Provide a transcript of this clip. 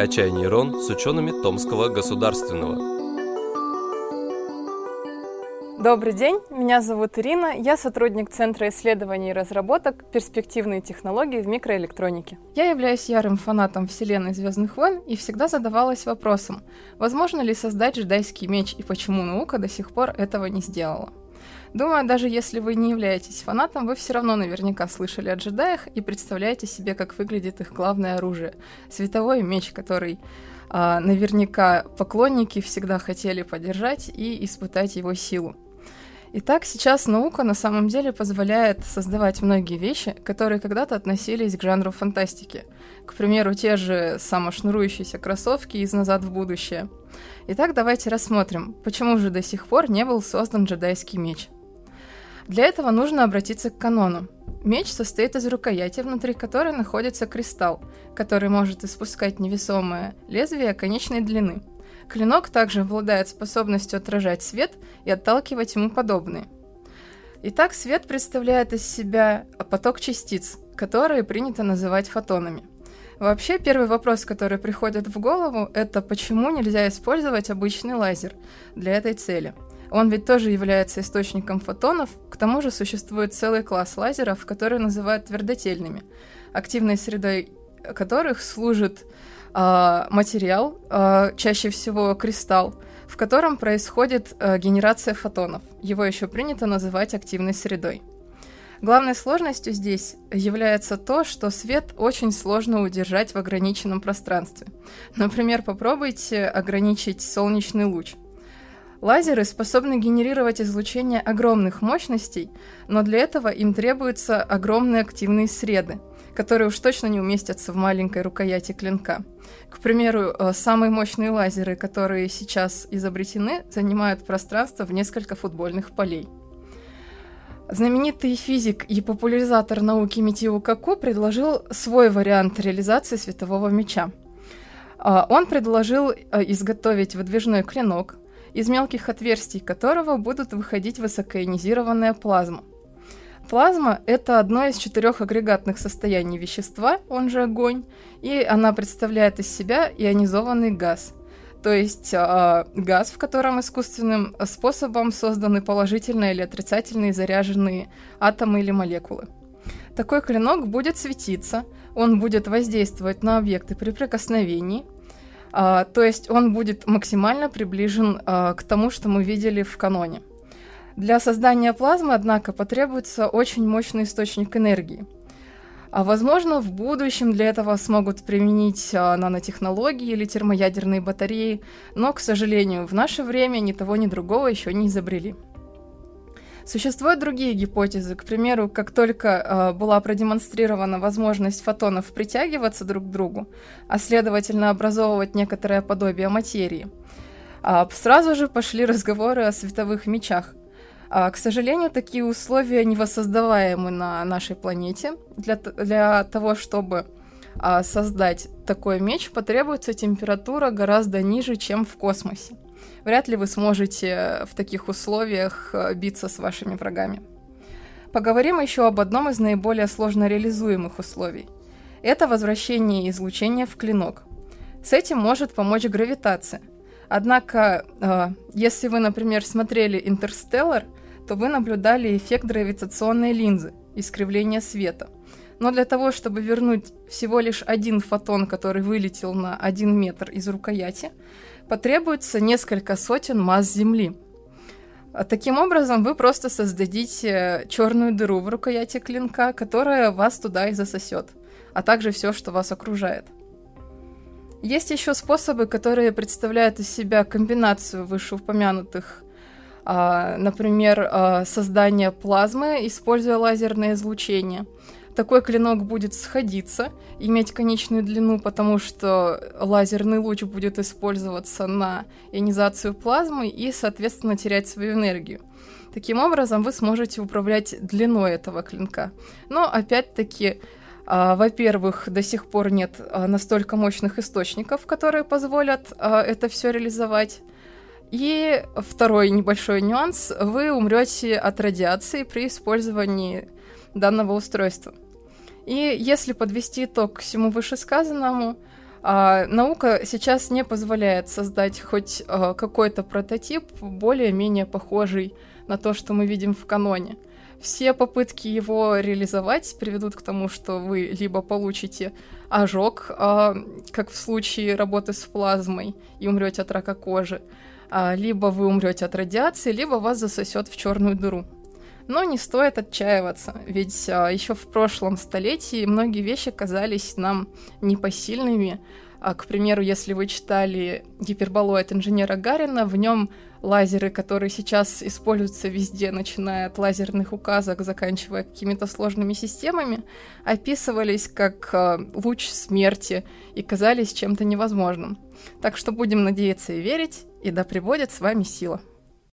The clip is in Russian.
«Качай нейрон» с учеными Томского государственного. Добрый день, меня зовут Ирина, я сотрудник Центра исследований и разработок «Перспективные технологии в микроэлектронике». Я являюсь ярым фанатом вселенной «Звездных войн» и всегда задавалась вопросом, возможно ли создать джедайский меч и почему наука до сих пор этого не сделала. Думаю, даже если вы не являетесь фанатом, вы все равно наверняка слышали о джедаях и представляете себе, как выглядит их главное оружие — световой меч, который а, наверняка поклонники всегда хотели поддержать и испытать его силу. Итак, сейчас наука на самом деле позволяет создавать многие вещи, которые когда-то относились к жанру фантастики. К примеру, те же самошнурующиеся кроссовки из «Назад в будущее». Итак, давайте рассмотрим, почему же до сих пор не был создан джедайский меч. Для этого нужно обратиться к канону. Меч состоит из рукояти, внутри которой находится кристалл, который может испускать невесомое лезвие конечной длины – Клинок также обладает способностью отражать свет и отталкивать ему подобные. Итак, свет представляет из себя поток частиц, которые принято называть фотонами. Вообще, первый вопрос, который приходит в голову, это почему нельзя использовать обычный лазер для этой цели. Он ведь тоже является источником фотонов, к тому же существует целый класс лазеров, которые называют твердотельными, активной средой которых служит э, материал, э, чаще всего кристалл, в котором происходит э, генерация фотонов. Его еще принято называть активной средой. Главной сложностью здесь является то, что свет очень сложно удержать в ограниченном пространстве. Например, попробуйте ограничить солнечный луч. Лазеры способны генерировать излучение огромных мощностей, но для этого им требуются огромные активные среды – которые уж точно не уместятся в маленькой рукояти клинка. К примеру, э, самые мощные лазеры, которые сейчас изобретены, занимают пространство в несколько футбольных полей. Знаменитый физик и популяризатор науки Митио Каку предложил свой вариант реализации светового меча. А, он предложил э, изготовить выдвижной клинок, из мелких отверстий которого будут выходить высокоионизированная плазма. Плазма — это одно из четырех агрегатных состояний вещества, он же огонь, и она представляет из себя ионизованный газ. То есть э, газ, в котором искусственным способом созданы положительные или отрицательные заряженные атомы или молекулы. Такой клинок будет светиться, он будет воздействовать на объекты при прикосновении, э, то есть он будет максимально приближен э, к тому, что мы видели в каноне. Для создания плазмы, однако, потребуется очень мощный источник энергии. А возможно, в будущем для этого смогут применить а, нанотехнологии или термоядерные батареи, но, к сожалению, в наше время ни того, ни другого еще не изобрели. Существуют другие гипотезы. К примеру, как только э, была продемонстрирована возможность фотонов притягиваться друг к другу, а следовательно образовывать некоторое подобие материи, э, сразу же пошли разговоры о световых мечах. А, к сожалению, такие условия не воссоздаваемы на нашей планете. Для, для того, чтобы а, создать такой меч, потребуется температура гораздо ниже, чем в космосе. Вряд ли вы сможете в таких условиях а, биться с вашими врагами. Поговорим еще об одном из наиболее сложно реализуемых условий. Это возвращение излучения в клинок. С этим может помочь гравитация. Однако, если вы, например, смотрели «Интерстеллар», то вы наблюдали эффект гравитационной линзы, искривление света. Но для того, чтобы вернуть всего лишь один фотон, который вылетел на один метр из рукояти, потребуется несколько сотен масс Земли. А таким образом, вы просто создадите черную дыру в рукояти клинка, которая вас туда и засосет, а также все, что вас окружает. Есть еще способы, которые представляют из себя комбинацию вышеупомянутых например, а, создание плазмы, используя лазерное излучение. Такой клинок будет сходиться, иметь конечную длину, потому что лазерный луч будет использоваться на ионизацию плазмы и, соответственно, терять свою энергию. Таким образом, вы сможете управлять длиной этого клинка. Но, опять-таки, а, во-первых, до сих пор нет настолько мощных источников, которые позволят это все реализовать. И второй небольшой нюанс. Вы умрете от радиации при использовании данного устройства. И если подвести итог к всему вышесказанному, А наука сейчас не позволяет создать хоть а, какой-то прототип, более-менее похожий на то, что мы видим в каноне. Все попытки его реализовать приведут к тому, что вы либо получите ожог, а, как в случае работы с плазмой, и умрете от рака кожи, а, либо вы умрете от радиации, либо вас засосет в черную дыру. Но не стоит отчаиваться, ведь а, еще в прошлом столетии многие вещи казались нам непосильными. А, к примеру, если вы читали гиперболоид инженера Гарина, в нем лазеры, которые сейчас используются везде, начиная от лазерных указок, заканчивая какими-то сложными системами, описывались как э, луч смерти и казались чем-то невозможным. Так что будем надеяться и верить, и да пребудет с вами сила.